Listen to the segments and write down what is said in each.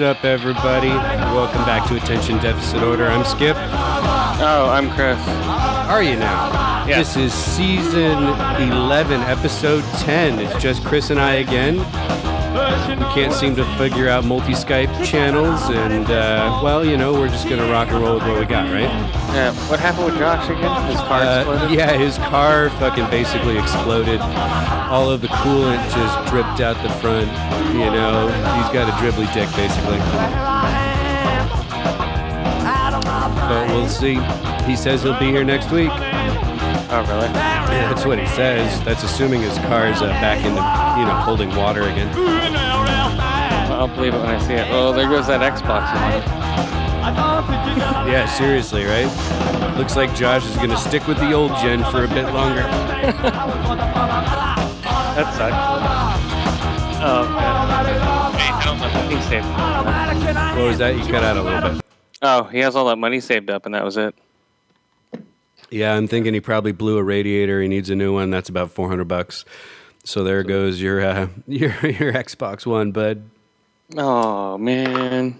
What's up, everybody? Welcome back to Attention Deficit Order. I'm Skip. Oh, I'm Chris. Are you now? Yeah. This is season 11, episode 10. It's just Chris and I again. We can't seem to figure out multi Skype channels, and, uh, well, you know, we're just to rock and roll with what we got, right? Yeah. What happened with Josh again? His car Uh, exploded. yeah, his car fucking basically exploded. All of the coolant just dripped out the front. You know, he's got a dribbly dick, basically. But we'll see. He says he'll be here next week. Oh, really? That's what he says. That's assuming his car's uh, back in the, you know, holding water again. I'll believe it when I see it. Oh, there goes that Xbox. One. Yeah, seriously, right? Looks like Josh is gonna stick with the old gen for a bit longer. That sucks. Oh man. Wait, I don't know. Money saved. up. What was that? You cut out a little bit. Oh, he has all that money saved up, and that was it. Yeah, I'm thinking he probably blew a radiator. He needs a new one. That's about 400 bucks. So there goes your uh, your your Xbox One, bud. Oh man,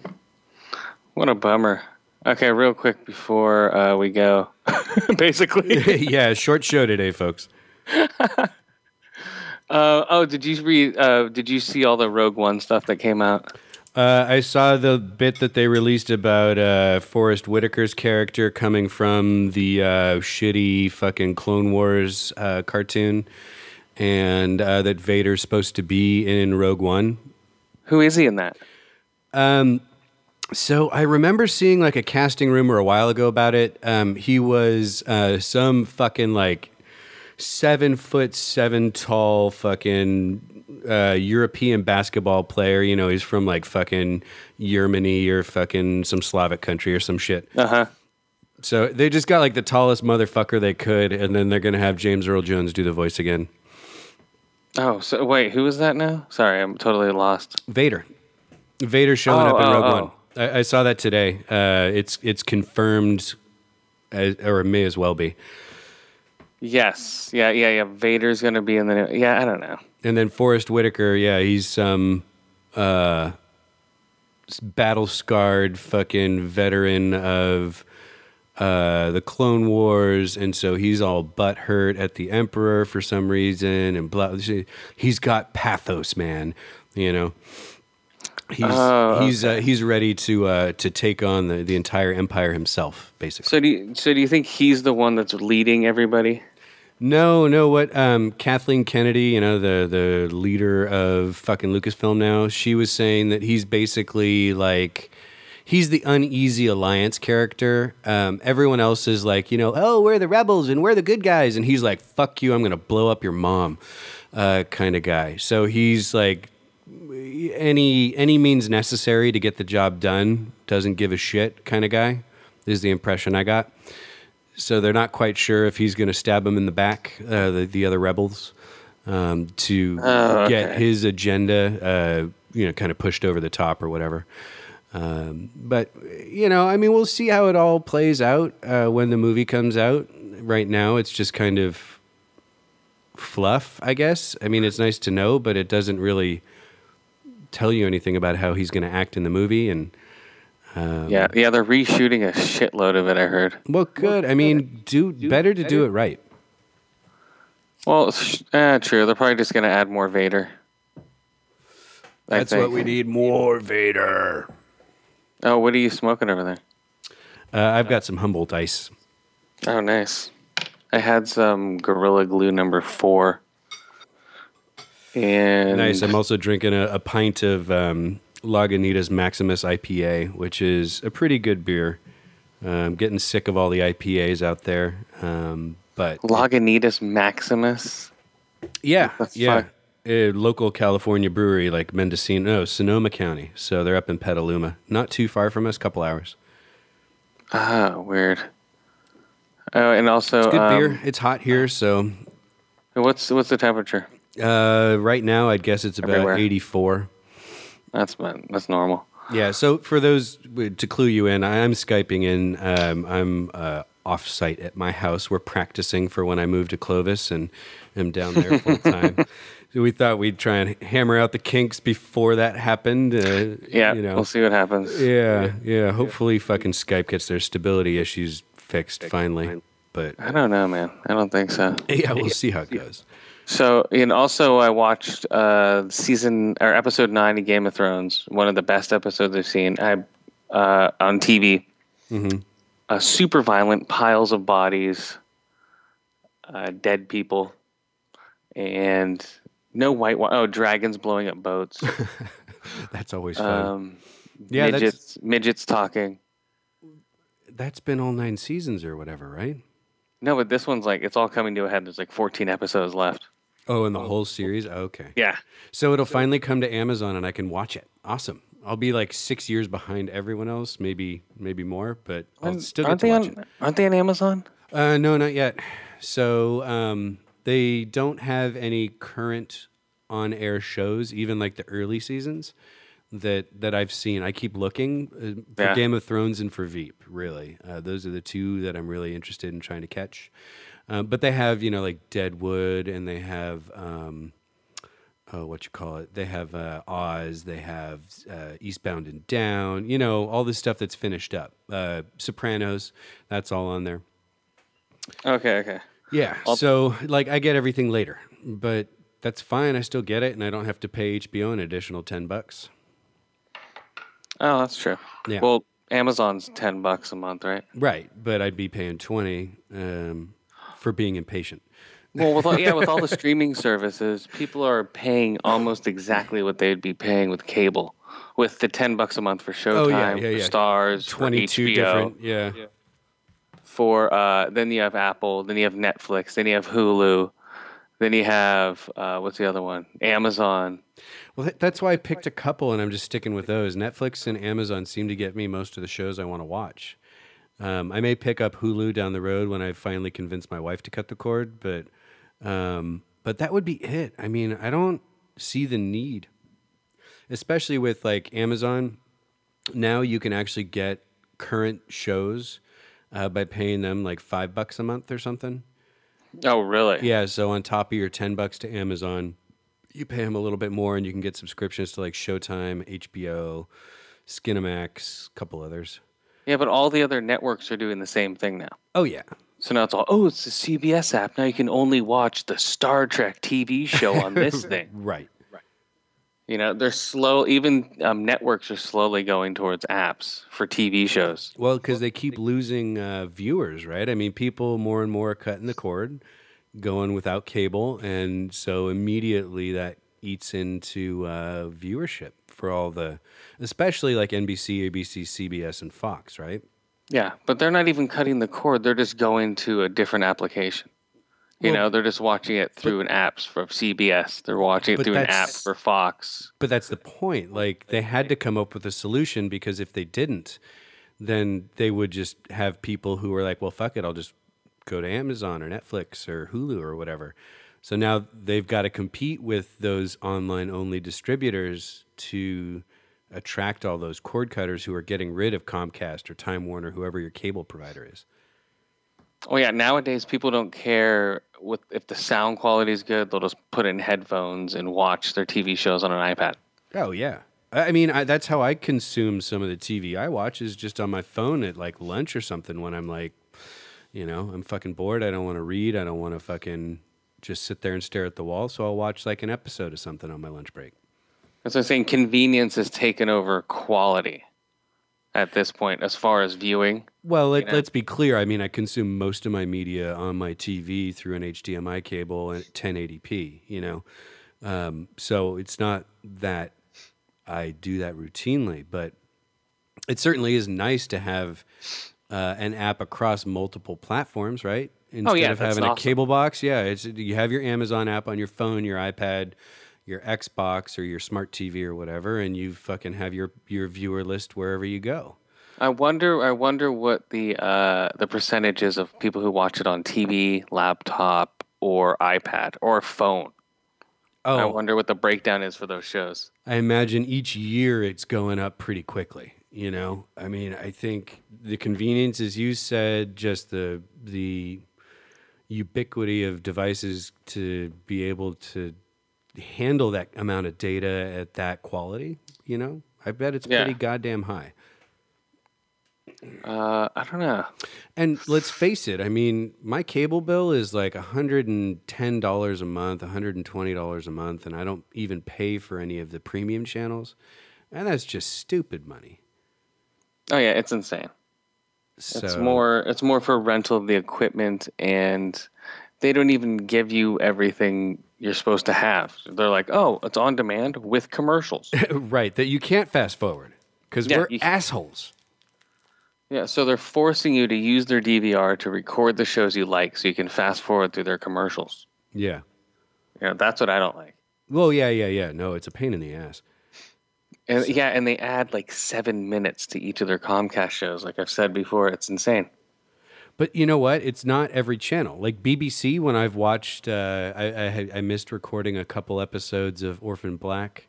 what a bummer. Okay, real quick before uh, we go, basically. yeah, short show today, folks. Uh, oh, did you read? Uh, did you see all the Rogue One stuff that came out? Uh, I saw the bit that they released about uh, Forest Whitaker's character coming from the uh, shitty fucking Clone Wars uh, cartoon, and uh, that Vader's supposed to be in Rogue One. Who is he in that? Um, so I remember seeing like a casting rumor a while ago about it. Um, he was uh, some fucking like seven foot seven tall fucking uh, European basketball player. You know, he's from like fucking Germany or fucking some Slavic country or some shit. Uh huh. So they just got like the tallest motherfucker they could, and then they're gonna have James Earl Jones do the voice again. Oh, so wait, who is that now? Sorry, I'm totally lost. Vader. Vader showing Oh, up in oh, Rogue oh. One. I, I saw that today. Uh, it's it's confirmed, as, or it may as well be. Yes, yeah, yeah, yeah. Vader's gonna be in the. New, yeah, I don't know. And then Forest Whitaker, yeah, he's some uh, battle scarred fucking veteran of uh, the Clone Wars, and so he's all butthurt at the Emperor for some reason, and blah. He's got pathos, man. You know, he's Oh, he's uh, he's ready to uh, to take on the, the entire Empire himself, basically. So do you, so do you think he's the one that's leading everybody? No, no. What um, Kathleen Kennedy, you know, the the leader of fucking Lucasfilm now, she was saying that he's basically like he's the uneasy alliance character. Um, everyone else is like, you know, oh, we're the rebels and we're the good guys, and he's like, fuck you, I'm gonna blow up your mom, uh, kind of guy. So he's like any any means necessary to get the job done. Doesn't give a shit, kind of guy. Is the impression I got. So they're not quite sure if he's going to stab him in the back, uh, the, the other rebels, um, to Oh, get his agenda, uh, you know, kind of pushed over the top or whatever. Um, but you know, I mean, we'll see how it all plays out uh, when the movie comes out. Right now, it's just kind of fluff, I guess. I mean, it's nice to know, but it doesn't really tell you anything about how he's going to act in the movie and. Um, yeah, yeah. They're reshooting a shitload of it. I heard. Well, good. I mean, do better to do it right. Well, sh- uh, true. They're probably just gonna add more Vader. I That's think. what we need more Vader. Oh, what are you smoking over there? Uh, I've got some Humboldt ice. Oh, nice. I had some Gorilla Glue number four. And Nice. I'm also drinking a, a pint of um, Lagunitas Maximus IPA, which is a pretty good beer. Uh, I'm getting sick of all the IPAs out there, um, but Lagunitas Maximus. yeah, yeah. A local California brewery like Mendocino, no, Sonoma County. So they're up in Petaluma, not too far from us, couple hours. Ah, weird. Oh, and also, It's good um, beer. It's hot here, so What's what's the temperature? uh, right now I'd guess it's about Everywhere. 84. That's about- that's normal. Yeah. So for those to clue you in, I'm skyping in. Um, I'm uh, off site at my house. We're practicing for when I move to Clovis and am down there full time. So we thought we'd try and hammer out the kinks before that happened. Uh, Yeah, you know. we'll see what happens. Yeah, yeah. Hopefully, fucking Skype gets their stability issues fixed finally. But I don't know, man. I don't think so. yeah, we'll see how it goes. So, and also, I watched uh, season or episode nine of Game of Thrones. One of the best episodes I've seen. I uh, on TV. Uh, super violent piles of bodies, uh, dead people, and no white. wa- Oh, dragons blowing up boats. That's always fun. Um, Yeah, that's- midgets, midgets talking. That's been all nine seasons or whatever, right? No, but this one's like it's all coming to a head. There's like 14 episodes left. Oh, in the whole series. Okay. Yeah. So it'll finally come to Amazon and I can watch it. Awesome. I'll be like six years behind everyone else, maybe maybe more, but I'll still get aren't to they watch on? it. Aren't they on Amazon? Uh, no, not yet. So um, they don't have any current on-air shows, even like the early seasons that that I've seen. I keep looking uh, for Yeah. Game of Thrones and for Veep. Really, uh, those are the two that I'm really interested in trying to catch. Um, but they have you know like Deadwood, and they have. Um, oh, what you call it? They have uh, Oz. They have uh, Eastbound and Down. You know, all this stuff that's finished up. Uh, Sopranos. That's all on there. Okay. Okay. Yeah. so like I get everything later, but that's fine. I still get it, and I don't have to pay HBO an additional ten bucks. Oh, that's true. Yeah. Well, Amazon's 10 bucks a month, right? Right, but I'd be paying twenty um, for being impatient. Well, with all, yeah, with all the streaming services, people are paying almost exactly what they'd be paying with cable, with the 10 bucks a month for Showtime, Oh, yeah, yeah, for yeah. Stars, for Twenty-two HBO, different. Yeah. for uh, then you have Apple, then you have Netflix, then you have Hulu, then you have uh, what's the other one? Amazon. Well, that's why I picked a couple, and I'm just sticking with those. Netflix and Amazon seem to get me most of the shows I want to watch. Um, I may pick up Hulu down the road when I finally convince my wife to cut the cord, but um, but that would be it. I mean, I don't see the need, especially with like Amazon. Now you can actually get current shows uh, by paying them like five bucks a month or something. Oh, really? Yeah, so on top of your 10 bucks to Amazon, you pay them a little bit more and you can get subscriptions to like Showtime, HBO, Skinamax, a couple others. Yeah, but all the other networks are doing the same thing now. Oh yeah. So now it's all, oh, it's the CBS app. Now you can only watch the Star Trek TV show on this thing. Right. Right. You know, they're slow. Even um, networks are slowly going towards apps for TV shows. Well, because they keep losing uh, viewers, right? I mean, people more and more are cutting the cord, going without cable, and so immediately that eats into uh, viewership for all the, especially like NBC, ABC, CBS, and Fox, right? Yeah, but they're not even cutting the cord. They're just going to a different application. You Well, know, they're just watching it through an app for CBS. They're watching it through an app for Fox. But that's the point. Like they had to come up with a solution because if they didn't, then they would just have people who were like, "Well, fuck it, I'll just go to Amazon or Netflix or Hulu or whatever." So now they've got to compete with those online only distributors to attract all those cord cutters who are getting rid of Comcast or Time Warner, whoever your cable provider is. Oh yeah, nowadays people don't care with if the sound quality is good. They'll just put in headphones and watch their TV shows on an iPad. Oh yeah. I mean, I, that's how I consume some of the TV I watch is just on my phone at like lunch or something when I'm like, you know, I'm fucking bored. I don't want to read. I don't want to fucking just sit there and stare at the wall. So I'll watch like an episode of something on my lunch break. As I'm saying, convenience has taken over quality at this point as far as viewing. Well, let, let's be clear. I mean, I consume most of my media on my TV through an HDMI cable at 1080p, you know. Um, so it's not that I do that routinely, but it certainly is nice to have uh, an app across multiple platforms, right? Instead Oh, yeah, of that's having a cable box, yeah, it's you have your Amazon app on your phone, your iPad, your Xbox, or your smart TV or whatever, and you fucking have your your viewer list wherever you go. I wonder. I wonder what the uh, the percentage is of people who watch it on TV, laptop, or iPad or phone. Oh, I wonder what the breakdown is for those shows. I imagine each year it's going up pretty quickly. You know, I mean, I think the convenience, as you said, just the the ubiquity of devices to be able to handle that amount of data at that quality. You know, I bet it's Yeah. pretty goddamn high. Uh, I don't know. And let's face it, I mean, my cable bill is like $110 a month, $120 a month, and I don't even pay for any of the premium channels. And that's just stupid money. Oh yeah, it's insane. So, It's more it's more for rental of the equipment and they don't even give you everything you're supposed to have. They're like, "Oh, it's on demand with commercials." right, that you can't fast forward because Yeah, we're assholes. yeah, so they're forcing you to use their DVR to record the shows you like so you can fast forward through their commercials. Yeah. Yeah, that's what I don't like. Well, yeah, yeah, yeah. No, it's a pain in the ass. And yeah, and they add like 7 minutes to each of their Comcast shows like I've said before, it's insane. But you know what? It's not every channel. Like BBC, when I've watched, uh, I, I, I missed recording a couple episodes of Orphan Black,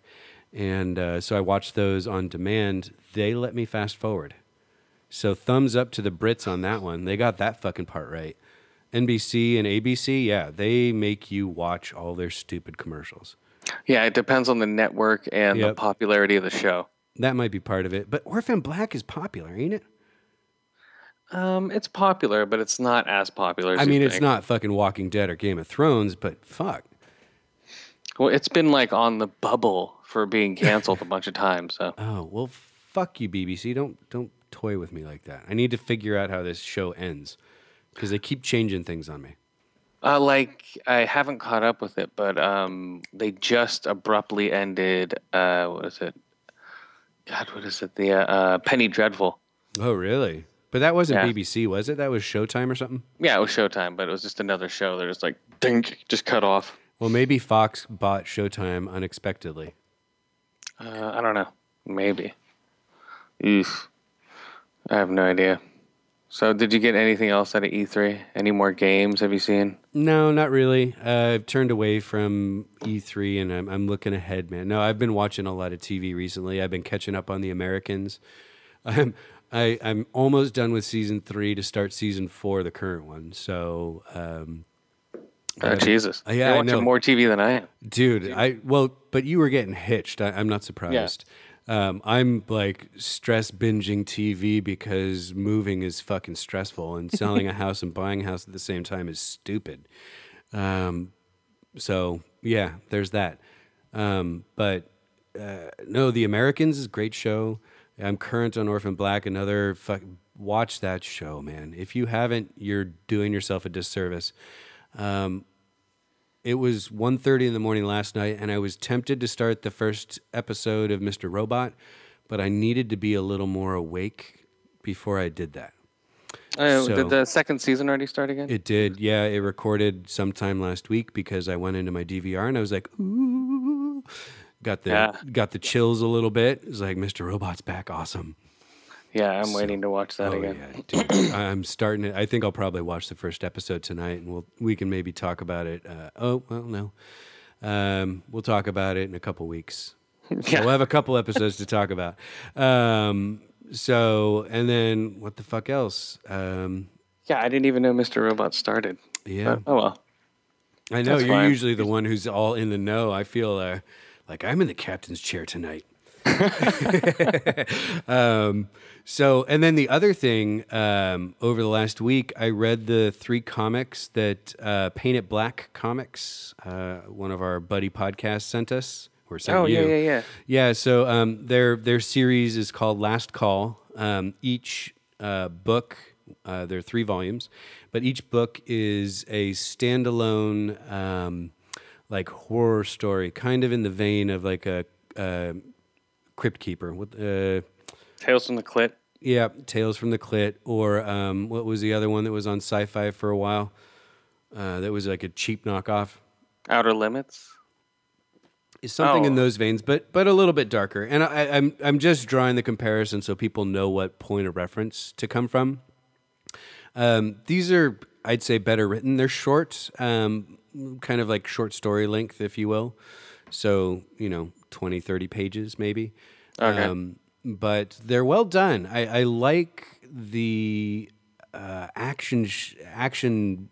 and uh, so I watched those on demand. They let me fast forward. So thumbs up to the Brits on that one. They got that fucking part right. NBC and ABC, yeah, they make you watch all their stupid commercials. Yeah, it depends on the network and the popularity of the show. That might be part of it. But Orphan Black is popular, ain't it? Um, it's popular, but it's not as popular. As I mean, it's think. not fucking Walking Dead or Game of Thrones, but fuck. Well, it's been like on the bubble for being canceled a bunch of times. So Oh well, fuck you, BBC. Don't don't toy with me like that. I need to figure out how this show ends because they keep changing things on me. Uh, like I haven't caught up with it, but um, they just abruptly ended. Uh, what is it? God, what is it? The uh, uh, Penny Dreadful. Oh really? But that wasn't Yeah. BBC, was it? That was Showtime or something. Yeah, it was Showtime, but it was just another show. They're just like, dink, just cut off. Well, maybe Fox bought Showtime unexpectedly. Uh, I don't know. Maybe. Oof. I have no idea. So, did you get anything else out of E3? Any more games have you seen? No, not really. Uh, I've turned away from E3 and I'm, I'm looking ahead, man. No, I've been watching a lot of TV recently. I've been catching up on The Americans. I'm, I, I'm almost done with season three to start season four, the current one. So, um, Oh, Jesus. Uh, yeah, You're I watching more TV than I am. dude, I well, but you were getting hitched. I, I'm not surprised. Um, I'm like stress binging TV because moving is fucking stressful and selling a house and buying a house at the same time is stupid. Um, so yeah, there's that. Um, but uh, no, The Americans is a great show. I'm current on Orphan Black. Another fuck, watch that show, man. If you haven't, you're doing yourself a disservice. Um, it was 1.30 in the morning last night, and I was tempted to start the first episode of Mr. Robot, but I needed to be a little more awake before I did that. Oh, So- did the second season already start again? It did, yeah. It recorded sometime last week because I went into my DVR and I was like, ooh, got the Yeah. got the chills a little bit. It was like Mr. Robot's back, awesome. Yeah, I'm waiting to watch that Oh again. yeah, dude. I'm starting it. I think I'll probably watch the first episode tonight, and we'll we can maybe talk about it. Uh, oh well, no, um, we'll talk about it in a couple weeks. So Yeah. we'll have a couple episodes to talk about. Um, so and then what the fuck else? Um, Yeah, I didn't even know Mr. Robot started. yeah, But, oh well. I know that's you're fine. usually the one who's all in the know. I feel uh, like I'm in the captain's chair tonight. um, so, and then the other thing um, over the last week, I read the three comics that uh, Paint It Black Comics, uh, one of our buddy podcasts, sent us. Or sent Oh, you. yeah, yeah, yeah. Yeah, so um, their their series is called Last Call. Um, each uh, book, uh, there are three volumes, but each book is a standalone, um, like horror story, kind of in the vein of like a, uh Crypt Keeper. With uh, Tales from the Clit. yeah, Tales from the Clit, or um, what was the other one that was on Sci-Fi for a while? Uh, that was like a cheap knockoff. Outer Limits. is something in Oh. those veins, but but a little bit darker. And I, I'm I'm just drawing the comparison so people know what point of reference to come from. Um, these are, I'd say, better written. They're short, um, kind of like short story length, if you will. So you know, 20, 30 pages maybe. Okay. Um, but they're well done. I, I like the uh, action sh- action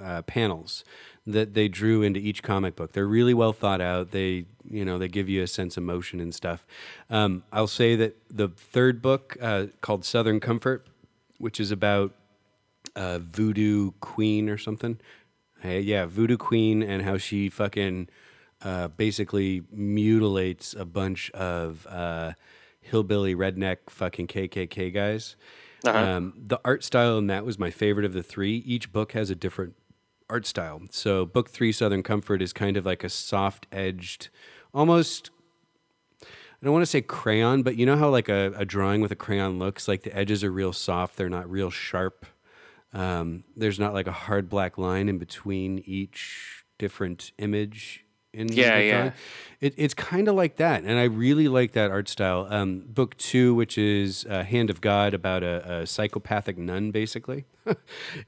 uh, panels. that they drew into each comic book. They're really well thought out. They, you know, they give you a sense of motion and stuff. Um, I'll say that the third book uh, called Southern Comfort, which is about uh, Voodoo Queen or something. Hey, yeah, Voodoo Queen and how she fucking uh, basically mutilates a bunch of uh, hillbilly redneck fucking KKK guys. Uh-huh. Um, the art style in that was my favorite of the three. Each book has a different art style. So, book three, Southern Comfort, is kind of like a soft edged, almost. I don't want to say crayon, but you know how like a, a drawing with a crayon looks like the edges are real soft, they're not real sharp. Um, there's not like a hard black line in between each different image in Yeah, yeah. It, it's kind of like that, and I really like that art style. Um, book two, which is uh, Hand of God, about a, a psychopathic nun, basically,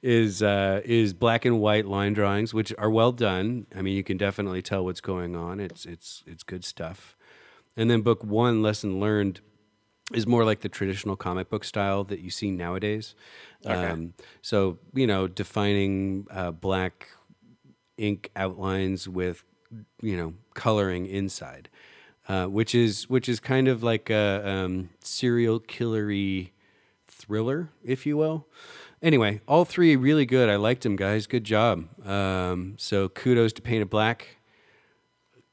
is uh, is black and white line drawings, which are well done. I mean, you can definitely tell what's going on. It's it's it's good stuff. And then book one, lesson learned, is more like the traditional comic book style that you see nowadays. Um, so you know, defining uh, black ink outlines with you know coloring inside, uh, which is which is kind of like a um, serial killery thriller, if you will. Anyway, all three really good. I liked them, guys. Good job. Um, so kudos to Paint It Black.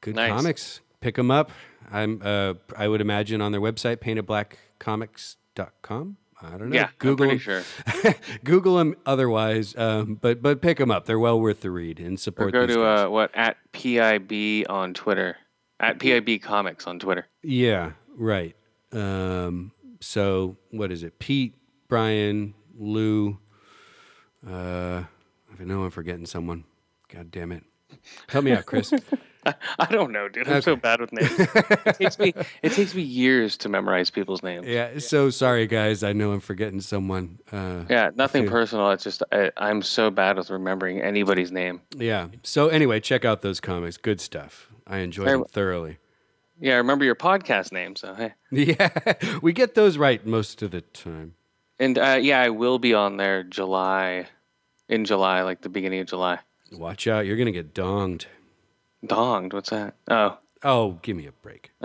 Good Nice. comics. Pick them up. I'm. Uh, I would imagine on their website, paintitblackcomics.com. I don't know. Yeah, Google I'm sure. Google them otherwise, um, but but pick them up. They're well worth the read and Or support. go these to uh, what at PIB on Twitter, at PIB Comics on Twitter. Yeah, right. Um, so what is it? Pete, Brian, Lou. Uh, I know I'm forgetting someone. God damn it! Help me out, Chris. I don't know, dude. I'm so bad with names. it takes me it takes me years to memorize people's names. yeah. So sorry, guys. I know I'm forgetting someone. Uh, Yeah, nothing personal. It's just I, I'm so bad with remembering anybody's name. yeah. So anyway, check out those comics. Good stuff. I enjoyed them thoroughly. Yeah, I remember your podcast name. So hey, Yeah, we get those right most of the time. and uh, yeah, I will be on there July, in July, like the beginning of July. Watch out, you're gonna get donged. Donged. What's that? Oh, Oh, give me a break.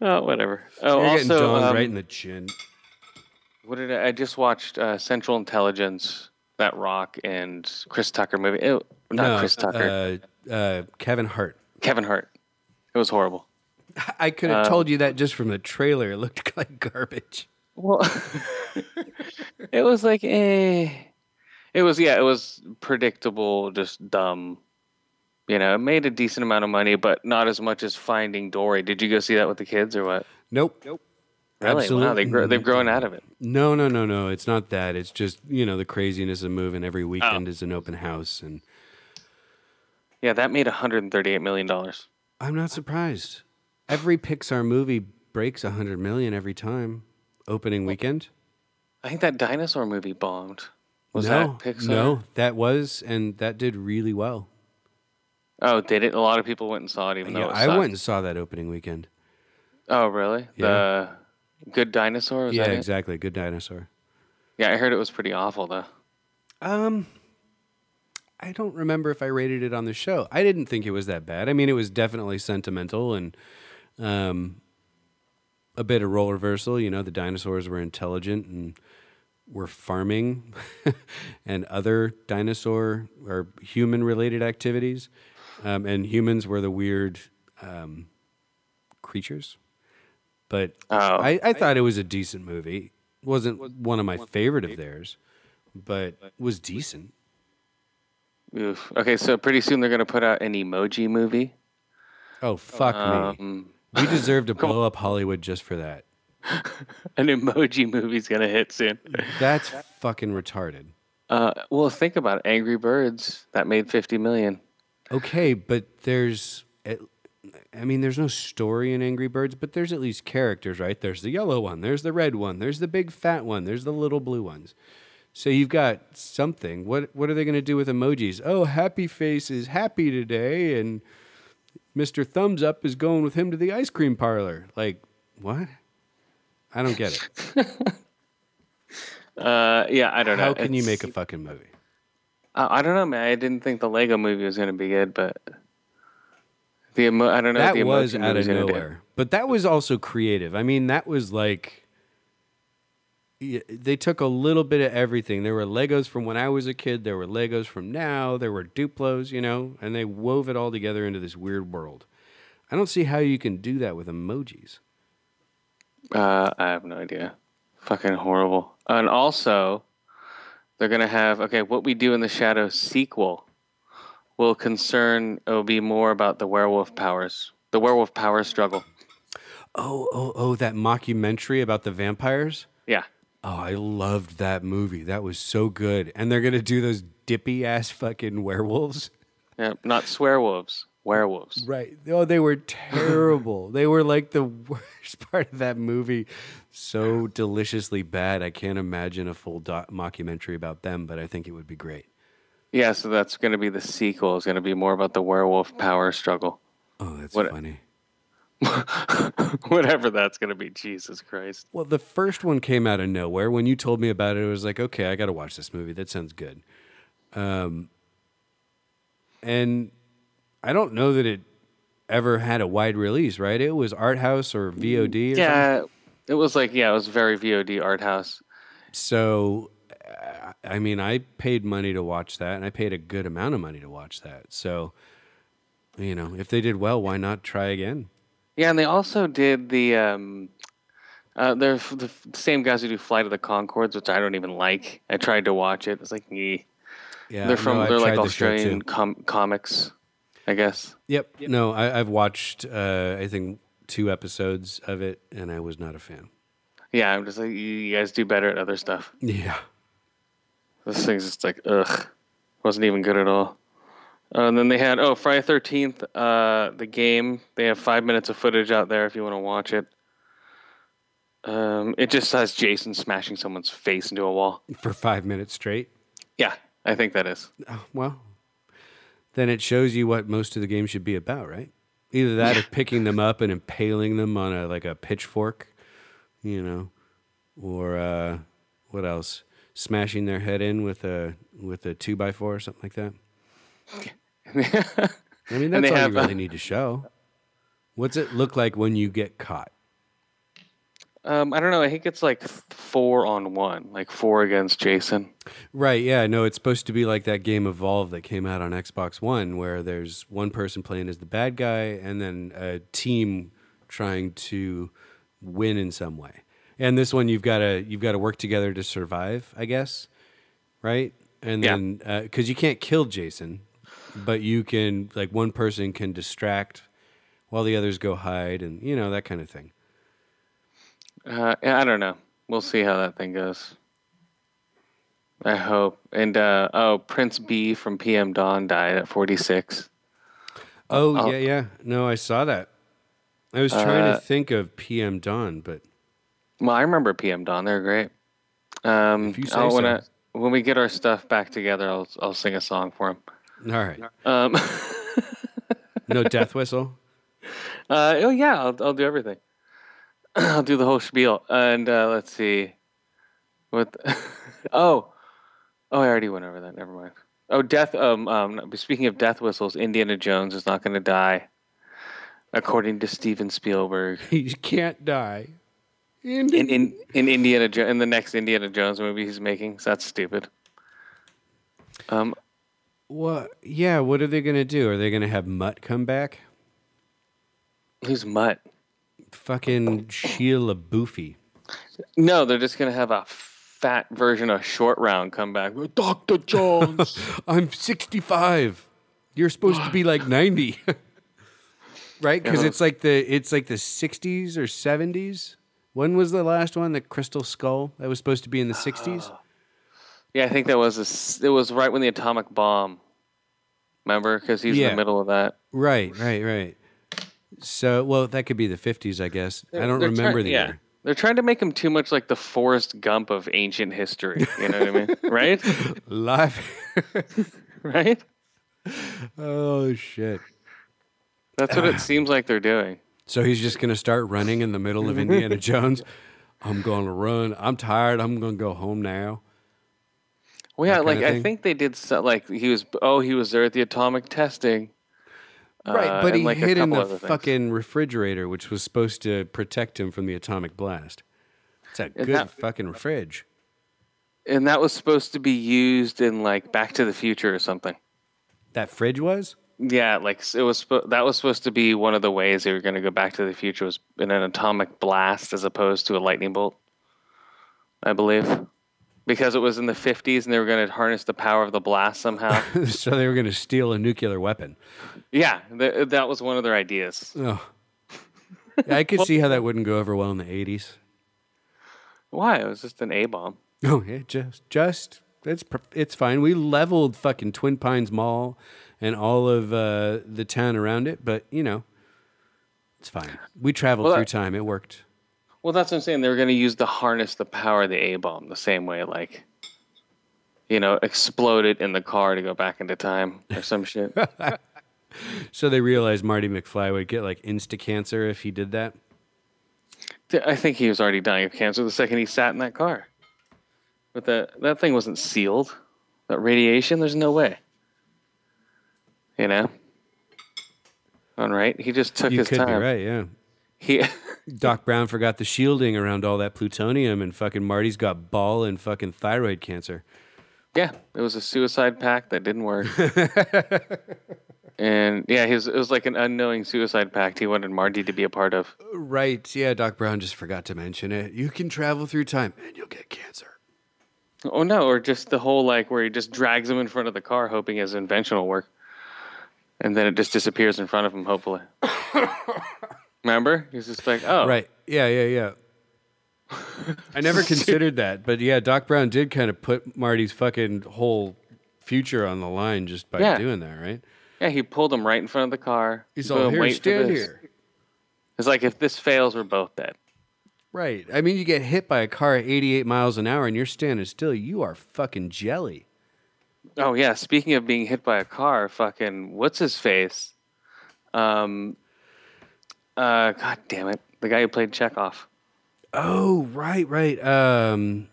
Oh, whatever. Oh, You're getting also, donged um, right in the chin. what did I, I just watched? Uh, Central Intelligence, that Rock and Chris Tucker movie. Ew, not No, Chris Tucker. Uh, uh, Kevin Hart. Kevin Hart. It was horrible. I could have told you that just from the trailer. It looked like garbage. Well, it was like eh. It was yeah. It was predictable, just dumb. You know, it made a decent amount of money, but not as much as Finding Dory. Did you go see that with the kids or what? Nope. Nope. Really? Wow, they grow, they've grown out of it. No, no, no, no. It's not that. It's just you know the craziness of moving. Every Oh. weekend is an open house, and Yeah, that made 138 million dollars. I'm not surprised. Every Pixar movie breaks a hundred million every time opening weekend. I think that dinosaur movie bombed. Was no, that Pixar? no, that was and that did really well. Oh, did it? A lot of people went and saw it, even though it I went and saw that opening weekend. Oh, really? Yeah. The Good Dinosaur. Was yeah, exactly. Good dinosaur. Yeah, I heard it was pretty awful though. Um, I don't remember if I rated it on the show. I didn't think it was that bad. I mean, it was definitely sentimental and um, a bit of role reversal. You know, the dinosaurs were intelligent and were farming and other dinosaur or human related activities. Um, and humans were the weird um, creatures. But Oh. I, I thought it was a decent movie. wasn't one of my favorite of theirs, but was decent. Oof. Okay, so pretty soon they're gonna put out an emoji movie. Oh fuck me! Um, We deserve to blow up Hollywood just for that. an emoji movie's gonna hit soon. That's fucking retarded. Uh, well, think about it. Angry Birds that made 50 million. Okay, but there's, I mean, there's no story in Angry Birds, but there's at least characters, right? There's the yellow one, there's the red one, there's the big fat one, there's the little blue ones. So you've got something. What what are they going to do with emojis? Oh, happy face is happy today, and Mr. Thumbs Up is going with him to the ice cream parlor. Like what? I don't get it. Uh, yeah, I don't know. How can you make a fucking movie? Uh, I don't know, man. I didn't think the Lego movie was going to be good, but the emo- I don't know. that the was out of nowhere. But that was also creative. I mean, that was like they took a little bit of everything. There were Legos from when I was a kid. There were Legos from now. There were Duplos, you know, and they wove it all together into this weird world. I don't see how you can do that with emojis. Uh, I have no idea. Fucking horrible. And also, they're gonna have okay. What we do in the shadows sequel will concern. It will be more about the werewolf powers, the werewolf power struggle. Oh, oh, oh, that mockumentary about the vampires. Yeah, Oh, I loved that movie. That was so good. And they're gonna do those dippy ass fucking werewolves. yeah. Not swearwolves, werewolves. Right. Oh, they were terrible. they were like the worst part of that movie. So deliciously bad. I can't imagine a full doc- mockumentary about them, but I think it would be great. Yeah, so that's gonna be the sequel. It's gonna be more about the werewolf power struggle. Oh, that's What- funny. Whatever that's gonna be. Jesus Christ. Well, the first one came out of nowhere. When you told me about it, it was like, okay, I got to watch this movie. That sounds good. Um, and I don't know that it ever had a wide release, right? It was art house or VOD. Or something. Yeah, it was like yeah, it was very VOD art house. So, uh, I mean, I paid money to watch that, and I paid a good amount of money to watch that. So, you know, if they did well, why not try again? Yeah, and they also did the um, uh, they're f- the same guys who do Flight of the Conchords, which I don't even like. I tried to watch it. It's like, eh. Yeah, they're from no, they're like tried the. Australian com- comics, I guess. Yep. No, I, I've watched. Uh, I think two episodes of it, and I was not a fan. Yeah, I'm just like, you you guys do better at other stuff. Yeah. This thing's just like, ugh, wasn't even good at all. Uh, and then they had oh Friday Thirteenth, uh, the game. They have five minutes of footage out there if you want to watch it. Um, it just has Jason smashing someone's face into a wall. For five minutes straight. Yeah, I think that is. Oh, well, then it shows you what most of the game should be about, right? Either that or picking them up and impaling them on a like a pitchfork, you know, or uh, what else? Smashing their head in with a with a two by four or something like that. I mean, that's all have, you uh, really need to show. What's it look like when you get caught? Um, I don't know. I think it's like four on one, like four against Jason. Right, yeah, no, it's supposed to be like that game Evolve that came out on Xbox One, where there's one person playing as the bad guy and then a team trying to win in some way. And this one, you've got to you've got to work together to survive, I guess, right? And then because you can't kill Jason, but you can like one person can distract while the others go hide, and you know that kind of thing. Uh, yeah, I don't know. We'll see how that thing goes. I hope. And uh, oh, Prince Be from PM Dawn died at 46. Oh I'll- yeah, yeah. No, I saw that. I was trying Uh, to think of PM Dawn, but Well, I remember PM Dawn. They're great. Um, If you say I'll- when, so. I, when we get our stuff back together, I'll I'll sing a song for him. all right. Um, No death whistle. uh, oh yeah, I'll I'll do everything. I'll do the whole spiel. And uh, let's see. What? oh, oh, I already went over that. Never mind. Oh, death. Um, um. Speaking of death whistles, Indiana Jones is not going to die, according to Steven Spielberg. He can't die. In in in Indiana jo- in the next Indiana Jones movie he's making. So that's stupid. Um. What? Yeah. What are they gonna do? Are they gonna have Mutt come back? Who's Mutt? Fucking Sheila Boofy. No, they're just gonna have a fat version of Short Round come back. Doctor Jones. I'm 65. You're supposed to be like 90. right? Because Yeah. it's like the it's like the 60s or 70s. When was the last one? The Crystal Skull that was supposed to be in the 60s. yeah, I think that was a it was right when the atomic bomb. Remember, because he's in the middle of that. Right, right, right. So, well, that could be the 50s, I guess. I don't remember try- the yeah. year. They're trying to make him too much like the Forrest Gump of ancient history. You know what I mean? Right? Live. Right? oh shit. That's what it seems like they're doing. So he's just going to start running in the middle of Indiana Jones. I'm going to run. I'm tired. I'm going to go home now. Well, yeah, like I think they did so, like he was. Oh, he was there at the atomic testing. Right, uh, but and, he like, hid in the fucking refrigerator, which was supposed to protect him from the atomic blast. It's a good that- fucking fridge. And that was supposed to be used in like Back to the Future or something. That fridge was? Yeah, like it was. That was supposed to be one of the ways they were going to go Back to the Future was in an atomic blast as opposed to a lightning bolt. I believe, because it was in the fifties and they were going to harness the power of the blast somehow. so they were going to steal a nuclear weapon. yeah, th- that was one of their ideas. Oh. Yeah, I could see how that wouldn't go over well in the 80s. Why? It was just an A bomb. Oh, yeah, just, just, it's, it's fine. We leveled fucking Twin Pines Mall and all of uh, the town around it, but, you know, it's fine. We traveled Well, through that- time. It worked. Well, that's what I'm saying. They were going to use the harness the power of the A bomb the same way, like, you know, explode it in the car to go back into time or some shit. So they realized Marty McFly would get like insta cancer if he did that. I think he was already dying of cancer the second he sat in that car. But that that thing wasn't sealed. That radiation, there's no way. You know. All right, he just took You his could time. be right, yeah. He, Doc Brown forgot the shielding around all that plutonium, and fucking Marty's got ball and fucking thyroid cancer. yeah, it was a suicide pact that didn't work. and yeah, he was, it was like an unknowing suicide pact he wanted Marty to be a part of. Right, yeah. Doc Brown just forgot to mention it. You can travel through time, and you'll get cancer. Oh no, or just the whole like where he just drags him in front of the car hoping his invention will work. And then it just disappears in front of him, hopefully. Remember? He's just like, oh. Right. Yeah, yeah, yeah. I never considered that, but yeah, Doc Brown did kind of put Marty's fucking whole future on the line just by Yeah. doing that, right? Yeah, he pulled him right in front of the car. He's Boom, all here, wait for stand this." here. It's like if this fails, we're both dead. Right. I mean, you get hit by a car at 88 miles an hour and you're standing still. You are fucking jelly. Oh yeah, speaking of being hit by a car, fucking what's his face? Um uh god damn it. The guy who played Chekov. Oh, right, right. Um,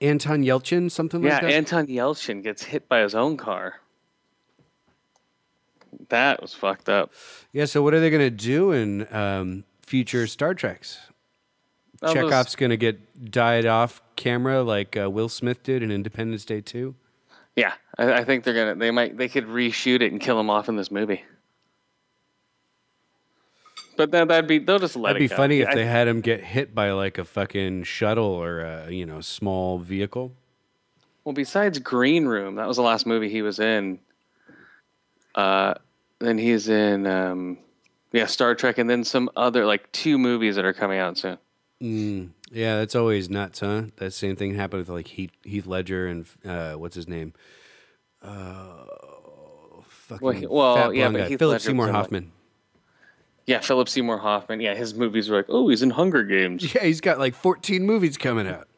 Anton Yelchin, something Yeah, like that. Yeah, Anton Yelchin gets hit by his own car. That was fucked up. yeah. So, what are they going to do in um, future Star Treks? Chekov's going to get died off camera like uh, Will Smith did in Independence Day 2. Yeah, I, I think they're gonna. They might. They could reshoot it and kill him off in this movie. But then that'd be. They'll just let That'd it be go. funny if I- they had him get hit by like a fucking shuttle or a you know small vehicle. Well, besides Green Room, that was the last movie he was in. Uh, then he's in, um, yeah, Star Trek, and then some other like two movies that are coming out soon. Mm, yeah, that's always nuts, huh? That same thing happened with like Heath, Heath Ledger and uh, what's his name? Uh, fucking Well, well, yeah, guy. Heath Philip Ledger Seymour in, like- Hoffman. Yeah, Philip Seymour Hoffman. Yeah, his movies were like, oh, he's in Hunger Games. Yeah, he's got like 14 movies coming out.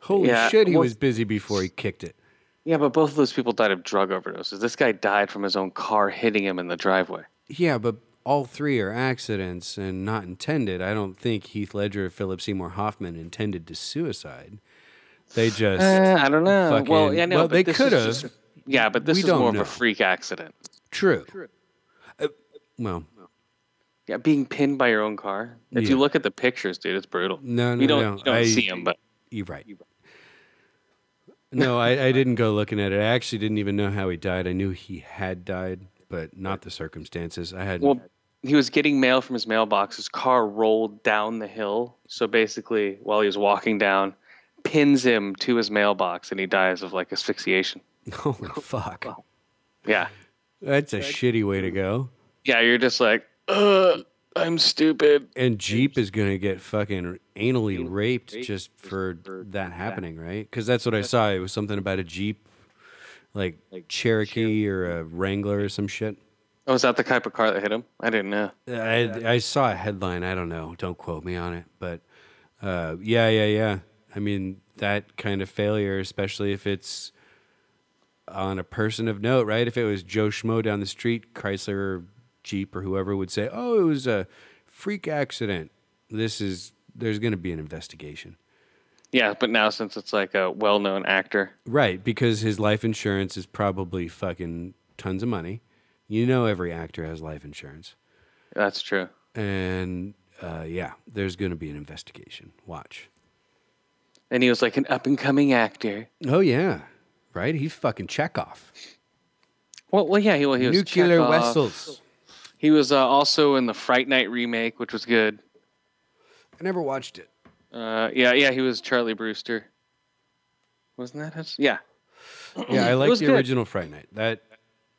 Holy Yeah, shit, he well- was busy before he kicked it. Yeah, but both of those people died of drug overdoses. This guy died from his own car hitting him in the driveway. Yeah, but all three are accidents and not intended. I don't think Heath Ledger or Philip Seymour Hoffman intended to suicide. They just Uh, I don't know. fucking- well, yeah, no, well, they could have. Yeah, but this We is more of a freak accident. True. Uh, well, Yeah, being pinned by your own car. If Yeah. you look at the pictures, dude, it's brutal. No, no, you don't, no. You don't I- see him, but You're right. No, I, I didn't go looking at it. I actually didn't even know how he died. I knew he had died, but not the circumstances. I had well, he was getting mail from his mailbox. His car rolled down the hill. So basically, while he was walking down, pins him to his mailbox, and he dies of like asphyxiation. holy fuck. Yeah, That's a shitty way to go. yeah. You're just like, Ugh, I'm stupid. And Jeep is going to get fucking anally raped just for that happening, right? Because that's what I saw. It was something about a Jeep, like like Cherokee or a Wrangler or some shit. Oh, is that the type of car that hit him? I didn't know. I, I saw a headline. I don't know. Don't quote me on it. But uh, yeah, yeah, yeah. I mean, that kind of failure, especially if it's on a person of note, right? If it was Joe Schmo down the street, Chrysler or Jeep or whoever would say, oh, it was a freak accident. This is, there's going to be an investigation. Yeah, but now since it's like a well-known actor, Right, because his life insurance is probably fucking tons of money. You know, every actor has life insurance. that's true. And uh, yeah, there's going to be an investigation. Watch. And he was like an up-and-coming actor. Oh, yeah. Right? He's fucking Chekov. Well, well, yeah, he, well, he was Nuclear Chekov. vessels. He was uh, also in the Fright Night remake, which was good. I never watched it. Uh, yeah, yeah, he was Charlie Brewster. Wasn't that his? Yeah. Yeah, I It like the good. original Fright Night. That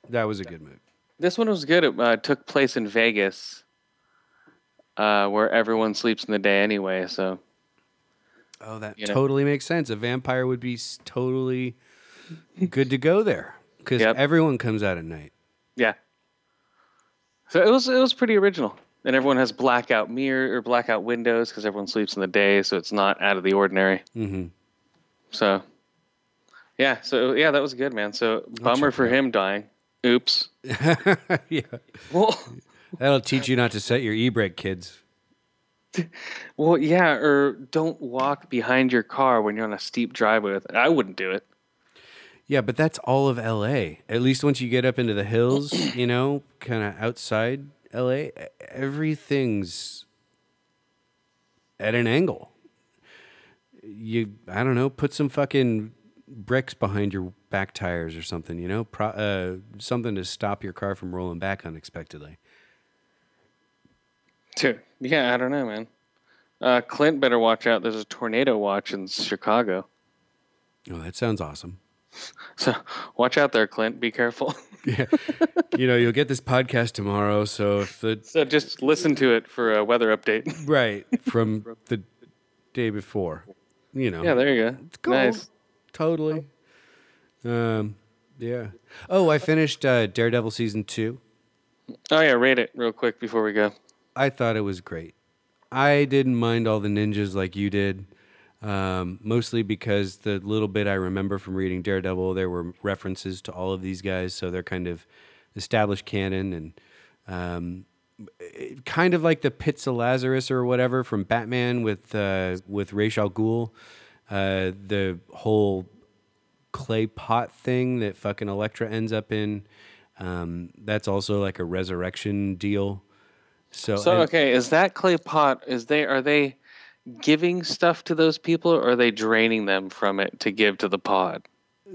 that was a good movie. This one was good. It uh, took place in Vegas, uh, where everyone sleeps in the day anyway. So Oh, that You know. totally makes sense. A vampire would be totally good to go there because Yep. everyone comes out at night. yeah. So it was it was pretty original, and everyone has blackout mirror or blackout windows because everyone sleeps in the day, so it's not out of the ordinary. Mm-hmm. So yeah, so yeah, that was good, man. So bummer for him dying. Oops. yeah, Well, that'll teach you not to set your e-brake, kids. well, yeah, or don't walk behind your car when you're on a steep driveway. With it. I wouldn't do it. Yeah, but that's all of LA. At least once you get up into the hills, you know, kind of outside LA, everything's at an angle. You, I don't know, put some fucking bricks behind your back tires or something, you know, Pro, uh, something to stop your car from rolling back unexpectedly. Too. Yeah, I don't know, man. Uh, Clint better watch out. There's a tornado watch in Chicago. Oh, that sounds awesome. So watch out there, Clint. Be careful. Yeah. you know, you'll get this podcast tomorrow, so if the so just listen to it for a weather update. right from the day before, you know. yeah, there you go. It's cool. Nice. Totally. Um, yeah. Oh, I finished uh, Daredevil season two. Oh yeah, rate it real quick before we go. I thought it was great. I didn't mind all the ninjas like you did, um, mostly because the little bit I remember from reading Daredevil, there were references to all of these guys, so they're kind of established canon and um, kind of like the Pits of Lazarus or whatever from Batman with uh, with Ra's al Ghul. Uh, the whole clay pot thing that fucking Elektra ends up in. Um, that's also like a resurrection deal. So, So and- okay, is that clay pot? Is they are they giving stuff to those people, or are they draining them from it to give to the pod?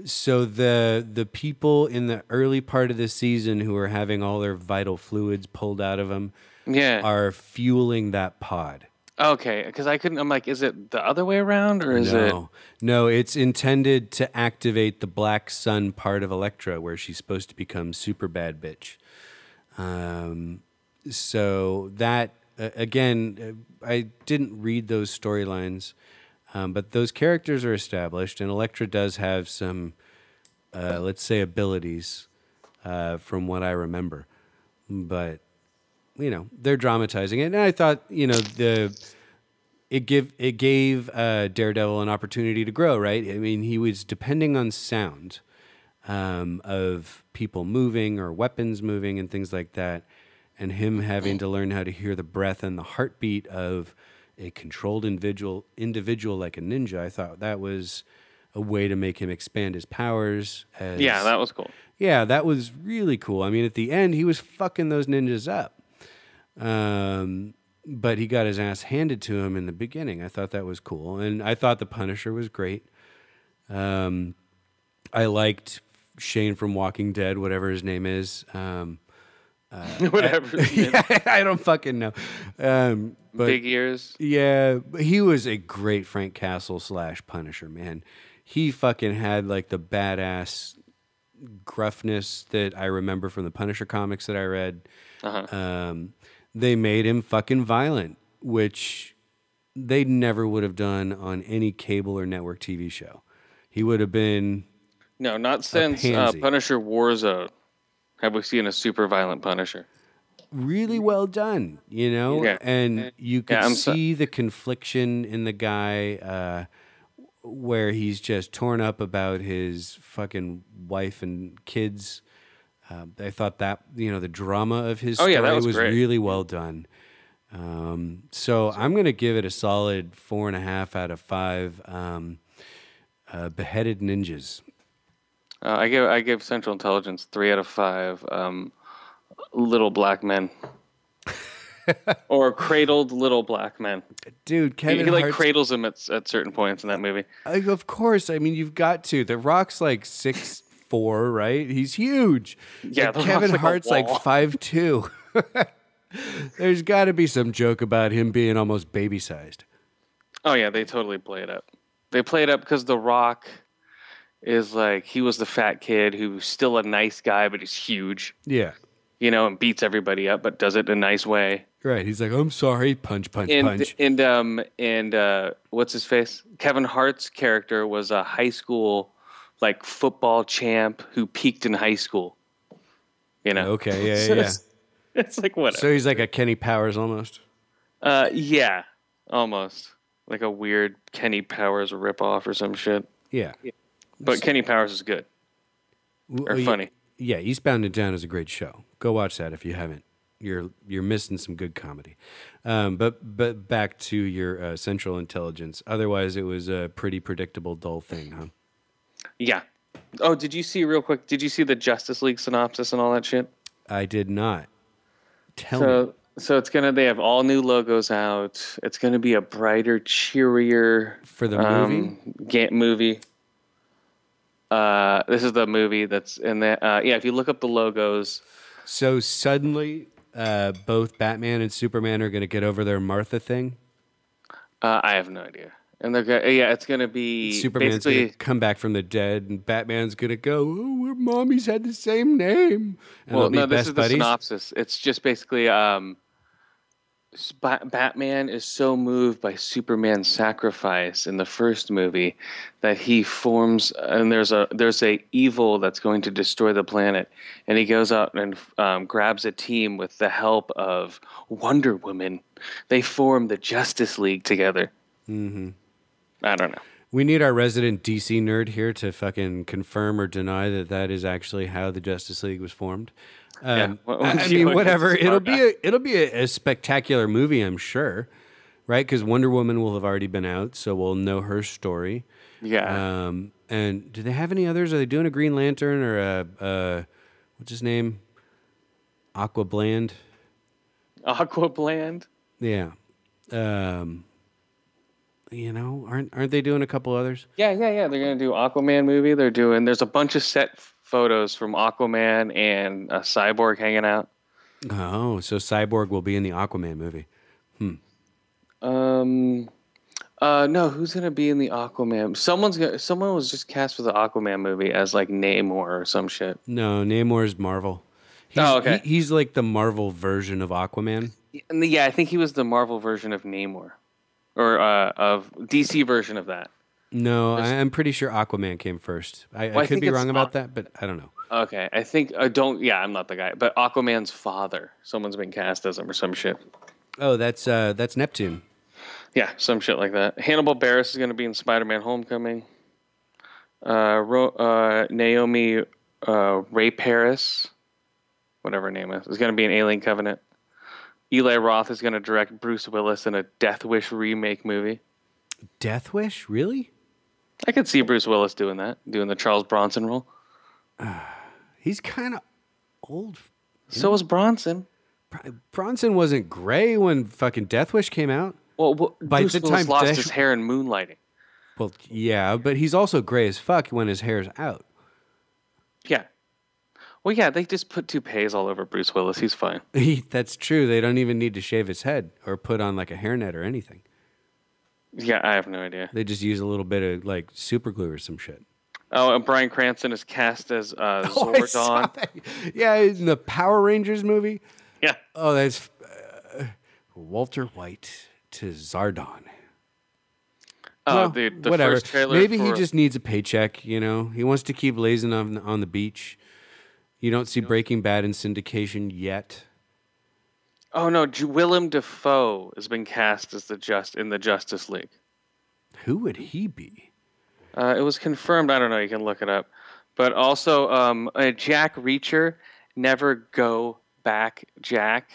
so the the people in the early part of the season who are having all their vital fluids pulled out of them Yeah. are fueling that pod. okay, because I couldn't. I'm like, is it the other way around, or is it? no, no, it's intended to activate the black sun part of Elektra, where she's supposed to become super bad bitch. Um, so that again, I didn't read those storylines, um, but those characters are established, and Elektra does have some, uh, let's say, abilities uh, from what I remember. But you know, they're dramatizing it, and I thought, you know, the it give it gave uh, Daredevil an opportunity to grow. Right? I mean, he was depending on sound um, of people moving or weapons moving and things like that, and him having to learn how to hear the breath and the heartbeat of a controlled individual individual like a ninja. I thought that was a way to make him expand his powers. As, Yeah, that was cool. yeah, that was really cool. I mean, at the end, he was fucking those ninjas up. Um, but he got his ass handed to him in the beginning. I thought that was cool. And I thought the Punisher was great. Um, I liked Shane from Walking Dead, whatever his name is. Um, Whatever. I don't fucking know. Um, but Big ears. yeah, but he was a great Frank Castle slash Punisher, man. He fucking had like the badass gruffness that I remember from the Punisher comics that I read. Uh-huh. Um, they made him fucking violent, which they never would have done on any cable or network TV show. He would have been No, not since uh. Punisher Warzone have we seen a super violent Punisher. really well done, you know, Yeah. and you could Yeah, I'm so- see the confliction in the guy uh, where he's just torn up about his fucking wife and kids. Um, I thought that you know the drama of his Oh, story yeah, was was really well done. Um, so I'm going to give it a solid four and a half out of five. Um, uh, beheaded ninjas. Uh, I give I give Central Intelligence three out of five. Um, little black men, or cradled little black men. Dude, He, Kevin he like Hart's- cradles him at, at certain points in that movie. Like, of course. I mean, you've got to. The Rock's like six four, right? He's huge. Yeah, The Kevin Rock's like Hart's like five two. There's got to be some joke about him being almost baby sized. Oh yeah, they totally play it up. They play it up because The Rock is like he was the fat kid who's still a nice guy, but he's huge, Yeah, you know, and beats everybody up, but does it in a nice way. right. He's like, I'm sorry, punch, punch, and punch. and um and uh what's his face? Kevin Hart's character was a high school like football champ who peaked in high school. You know. Okay, yeah, So yeah, yeah. It's, it's like whatever. So he's like a Kenny Powers almost. uh yeah, almost. Like a weird Kenny Powers ripoff or some shit. Yeah. But Kenny Powers is good or well, funny. Yeah, Eastbound and Down is a great show. Go watch that if you haven't. You're you're missing some good comedy. Um, but but back to your uh, Central Intelligence. Otherwise, it was a pretty predictable, dull thing, huh? Yeah. Oh, did you see real quick? Did you see the Justice League synopsis and all that shit? I did not. Tell me. So, so it's gonna. They have all new logos out. It's gonna be a brighter, cheerier For the movie? um, ga- movie. Uh, this is the movie that's in the. Uh, yeah, if you look up the logos, So suddenly, uh, both Batman and Superman are going to get over their Martha thing. uh, I have no idea. And they're go- yeah, it's gonna be Superman's going to come back from the dead, and Batman's going to go, "Oh, we're mommy's had the same name." And well, no, this best is the synopsis. It's just basically um, Batman is so moved by Superman's sacrifice in the first movie that he forms and there's a there's a evil that's going to destroy the planet, and he goes out and um, grabs a team with the help of Wonder Woman. They form the Justice League together. Mm-hmm. I don't know. We need our resident DC nerd here to fucking confirm or deny that that is actually how the Justice League was formed. Yeah, Um, what- I, I mean, whatever. It'll be a it'll be a, a spectacular movie, I'm sure, right? Because Wonder Woman will have already been out, so we'll know her story. Yeah. Um, and do they have any others? Are they doing a Green Lantern or a uh, what's his name? Aqua Bland. Aqua Bland. Yeah. Um, you know, aren't aren't they doing a couple others? Yeah, yeah, yeah. They're gonna do Aquaman movie. They're doing. There's a bunch of set photos from Aquaman and a cyborg hanging out. Oh, so Cyborg will be in the Aquaman movie. Hmm. Um, uh, no, who's gonna be in the Aquaman? Someone's gonna. Someone was just cast for the Aquaman movie as like Namor or some shit. No, Namor's Marvel. He's, Oh, okay. he- he's like the Marvel version of Aquaman. Yeah, I think he was the Marvel version of Namor, or uh, of DC version of that. No, I, I'm pretty sure Aquaman came first. I, Well, I I could think be wrong about Aqu- that, but I don't know. Okay, I think I don't. Yeah, I'm not the guy, but Aquaman's father. Someone's been cast as him or some shit. Oh, that's uh, that's Neptune. Yeah, some shit like that. Hannibal Buress is going to be in Spider-Man: Homecoming. Uh, Ro- uh, Naomi uh, Ray Paris, whatever her name is, is going to be in Alien Covenant. Eli Roth is going to direct Bruce Willis in a Death Wish remake movie. Death Wish, really? I could see Bruce Willis doing that, doing the Charles Bronson role. He's kind of old. So was Bronson. Br- Bronson wasn't gray when fucking Death Wish came out. Well, well By Bruce the Willis time lost Dash- his hair in Moonlighting. Well, yeah, but he's also gray as fuck when his hair's out. Yeah. Well, yeah, they just put toupees all over Bruce Willis. He's fine. That's true. They don't even need to shave his head or put on like a hairnet or anything. Yeah, I have no idea. They just use a little bit of like super glue or some shit. Oh, and Bryan Cranston is cast as uh, Oh, Zordon. Yeah, in the Power Rangers movie. Yeah. Oh, that's uh, Walter White to Zordon. Oh, Well, dude, the whatever. first trailer. Maybe he just needs a paycheck. You know, he wants to keep lazing on on the beach. You don't see Breaking Bad in syndication yet. Oh no, Willem Dafoe has been cast as the just in the Justice League. Who would he be? Uh, it was confirmed. I don't know. You can look it up. But also, um, uh, Jack Reacher, never go back, Jack.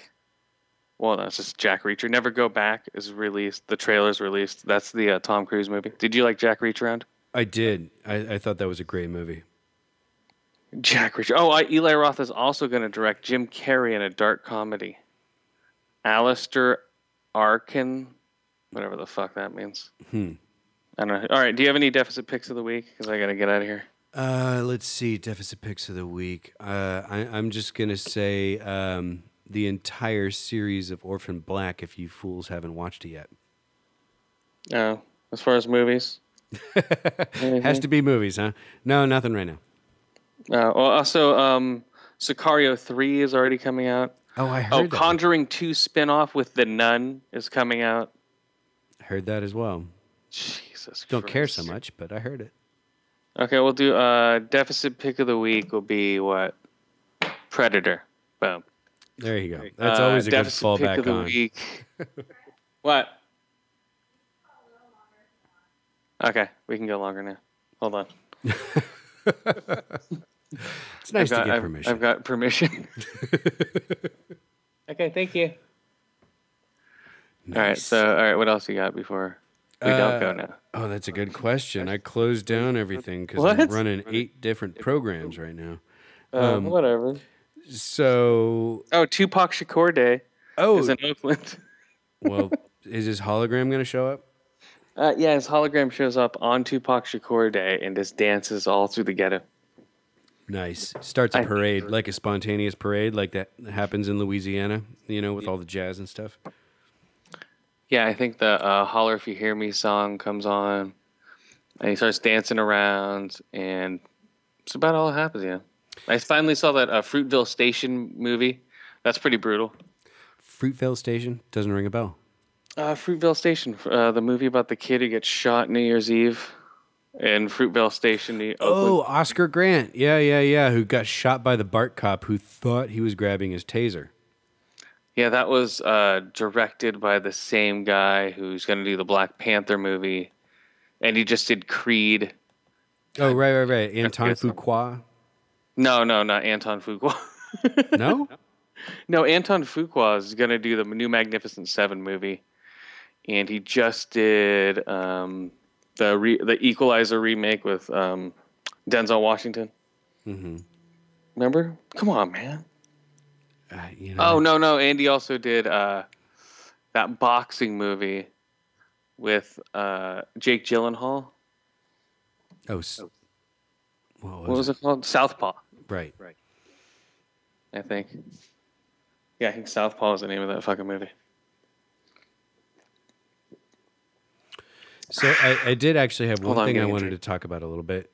Well, that's just Jack Reacher. Never Go Back is released. The trailer's released. That's the uh, Tom Cruise movie. Did you like Jack Reacher? I did. I, I thought that was a great movie. Jack Reacher. Oh, I, Eli Roth is also going to direct Jim Carrey in a dark comedy. Aleister Arcane, whatever the fuck that means. Hmm. I don't know. All right. Do you have any deficit picks of the week? Because I got to get out of here. Uh, let's see. Deficit picks of the week. Uh, I, I'm just gonna say um, the entire series of Orphan Black. If you fools haven't watched it yet, Oh, as far as movies. has to be movies, huh? No, nothing right now. Uh, well, also, um, Sicario 3 is already coming out. Oh, I heard Oh, that. Conjuring 2 spinoff with The Nun is coming out. I heard that as well. Jesus Don't care so much, but I heard it. Okay, we'll do uh deficit pick of the week will be what? Predator. Boom. There you go. That's Uh, always a good deficit pick fallback of the on. week. what? Okay, we can go longer now. Hold on. It's nice got, to get I've, permission. I've got permission. okay, thank you. Nice. All right, so all right, what else you got before we don't go Uh, now? Oh, that's a good question. I closed down everything because What? I'm running eight different programs right now. Uh, um, whatever. So, Oh, Tupac Shakur Day oh, is in Oakland. well, is his hologram going to show up? Uh, yeah, his hologram shows up on Tupac Shakur Day and just dances all through the ghetto. Nice. Starts a parade, like a spontaneous parade, like that happens in Louisiana, you know, with all the jazz and stuff. Yeah, I think the uh, "Holler If You Hear Me" song comes on, and he starts dancing around, and it's about all that happens. Yeah, I finally saw that uh, Fruitvale Station movie. That's pretty brutal. Fruitvale Station doesn't ring a bell. Uh, Fruitvale Station, uh, the movie about the kid who gets shot New Year's Eve in Fruitvale Station. New- Oh, Oakland. Oscar Grant. Yeah, yeah, yeah. Who got shot by the BART cop who thought he was grabbing his taser. yeah, that was uh, directed by the same guy who's going to do the Black Panther movie, and he just did Creed. Oh, right, right, right. Anton. Fuqua. No, no, not Anton Fuqua. No? No, Anton Fuqua is going to do the new Magnificent Seven movie, and he just did um, the re- the Equalizer remake with um, Denzel Washington. hmm Remember? Come on, man. Uh, you know, Oh no, no. Andy also did uh, that boxing movie with uh, Jake Gyllenhaal. Oh, s- what was, What was it? it called? Southpaw, Right. Right. I think. Yeah, I think Southpaw is the name of that fucking movie. So I, I did actually have one on, thing I wanted to talk about a little bit.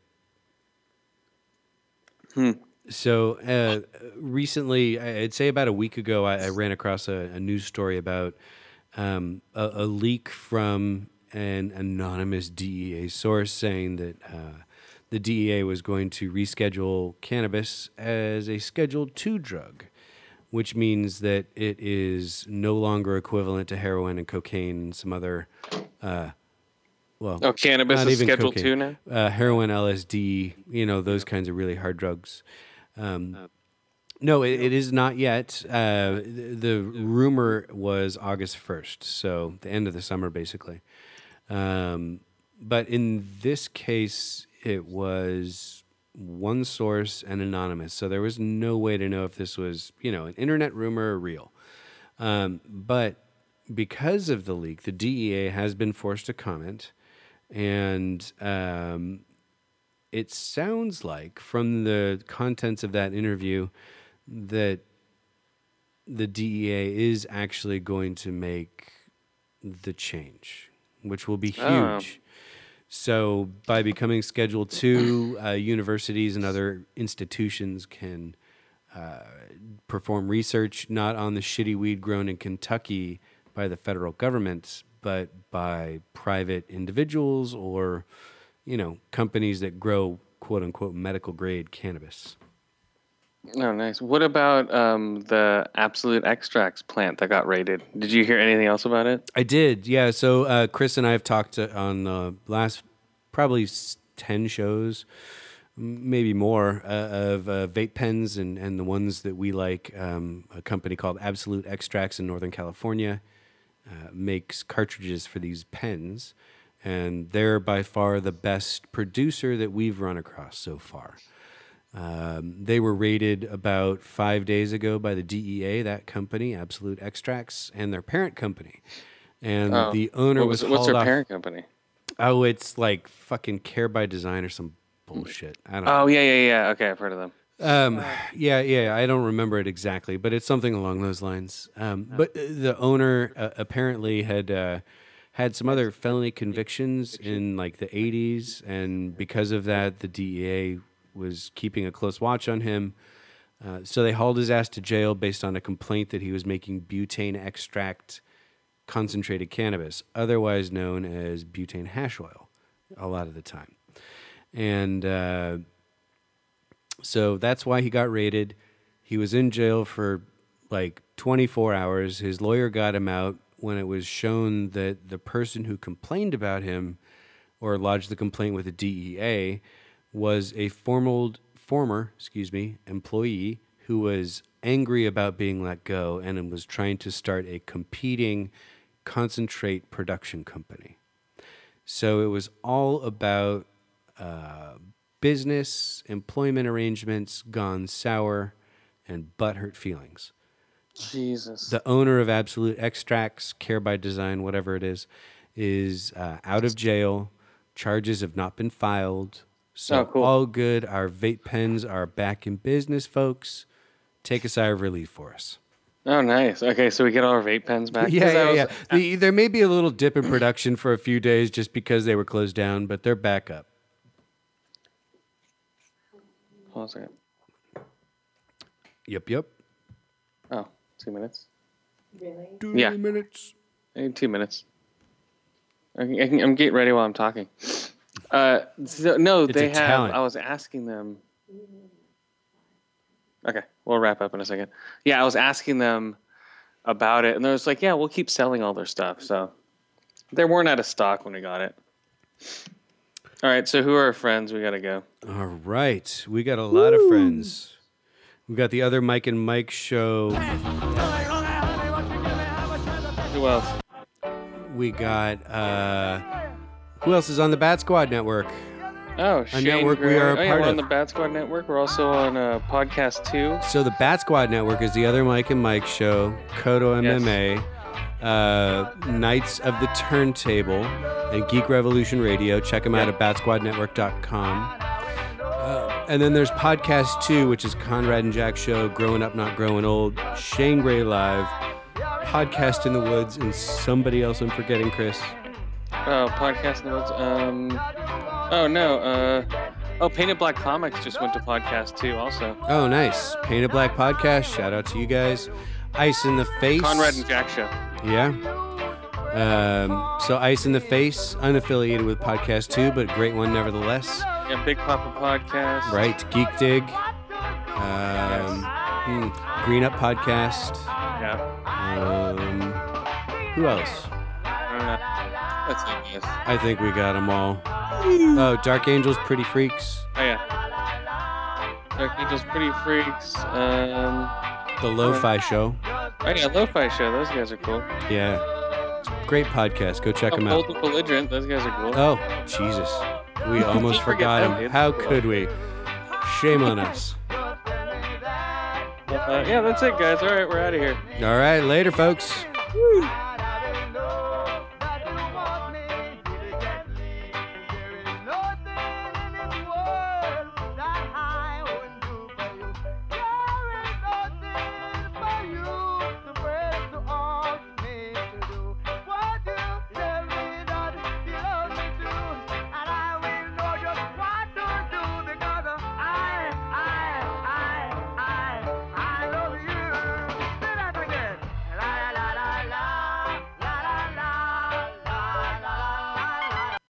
Hmm. So uh, recently, I'd say about a week ago, I, I ran across a, a news story about um, a, a leak from an anonymous DEA source saying that uh, the DEA was going to reschedule cannabis as a Schedule II drug, which means that it is no longer equivalent to heroin and cocaine and some other. Uh, well, Oh, cannabis is even Schedule cocaine. Two now. uh, heroin, LSD, you know, those kinds of really hard drugs. Um, no, it, it is not yet. Uh, the, the rumor was August 1st, so the end of the summer, basically. Um, but in this case, it was one source and anonymous, so there was no way to know if this was, you know, an internet rumor or real. Um, but because of the leak, the DEA has been forced to comment, and um, it sounds like from the contents of that interview that the DEA is actually going to make the change, which will be Oh. huge. So, by becoming Schedule Two, uh, universities and other institutions can uh, perform research not on the shitty weed grown in Kentucky by the federal government, but by private individuals or, you know, companies that grow quote unquote medical grade cannabis. Oh, nice. What about um, the Absolute Extracts plant that got raided? Did you hear anything else about it? I did, yeah. So uh, Chris and I have talked uh, on the last probably ten shows. maybe more uh, of uh, vape pens and, and the ones that we like. Um, a company called Absolute Extracts in Northern California uh, makes cartridges for these pens, and they're by far the best producer that we've run across so far. Um, they were rated about five days ago by the DEA, that company, Absolute Extracts, and their parent company. And Oh. the owner What was, was, what's their off- parent company? Oh, it's like fucking Care by Design or some bullshit. I don't. Oh yeah, yeah, yeah. Okay, I've heard of them. Um, yeah, yeah, I don't remember it exactly, but it's something along those lines. Um, but uh, the owner uh, apparently had uh, had some other felony convictions in like the 80s, and because of that, the DEA was keeping a close watch on him. Uh, so they hauled his ass to jail based on a complaint that he was making butane extract concentrated cannabis, otherwise known as butane hash oil, a lot of the time. And uh, so that's why he got raided. He was in jail for like 24 hours. His lawyer got him out when it was shown that the person who complained about him or lodged the complaint with the DEA was a formal, former, excuse me, employee who was angry about being let go and was trying to start a competing concentrate production company. So it was all about uh, business, employment arrangements gone sour, and butthurt feelings. Jesus. The owner of Absolute Extracts, Care by Design, whatever it is, is uh, out of jail. Charges have not been filed. So Oh, cool. all good. Our vape pens are back in business, folks. Take a sigh of relief for us. oh, nice. Okay, so we get all our vape pens back. Yeah, yeah, was- yeah. The, there may be a little dip in production for a few days just because they were closed down, but they're back up. Hold on a second. Yep, yep. Oh, two minutes. Two Yeah. minutes. I need two minutes. I can, I can, I'm getting ready while I'm talking. Uh, so, no, It's they a have. talent. I was asking them. Okay, we'll wrap up in a second. Yeah, I was asking them about it, and they was like, "Yeah, we'll keep selling all their stuff." So they weren't out of stock when we got it. All right, so who are our friends? We gotta go. All right. We got a lot of friends. We got the other Mike and Mike show. Who else? We got uh who else is on the Bat Squad network? Oh, Shane network we are a oh, yeah, part we're on the Bat Squad Network. We're also on uh, podcast two. So the Bat Squad network is the other Mike and Mike show, Kodo Yes. Uh, Knights of the Turntable, and Geek Revolution Radio. Check them out at batsquadnetwork.com. Uh, and then there's podcast two, which is Conrad and Jack show, Growing Up Not Growing Old, Shane Gray Live, Podcast in the Woods, and somebody else I'm forgetting, Chris. Oh, podcast notes. Um. Oh no. Uh. Oh, Paint It Black Comics just went to podcast too. Also, Oh, nice. Paint It Black Podcast. Shout out to you guys. Ice in the Face. Conrad and Jack show. Yeah. Um, so Ice in the Face, unaffiliated with Podcast 2, but great one nevertheless. Yeah, Big Papa podcast. Right. Geek Dig. Um, hmm, Green Up Podcast. Yeah. Um, who else? I don't know. That's it, yes. I think we got them all. Oh, Dark Angels, Pretty Freaks. Oh yeah. Dark Angels, Pretty Freaks. Um. The Lo-Fi Show. Oh yeah, Lo-Fi show. Those guys are cool. Yeah. Great podcast. Go check Oh, them Bold out. and Belligerent. Those guys are cool. Oh, Jesus. We almost forgot them, dude. How could we? Shame on us. Uh, yeah, that's it, guys. All right, we're out of here. All right, later, folks. Woo.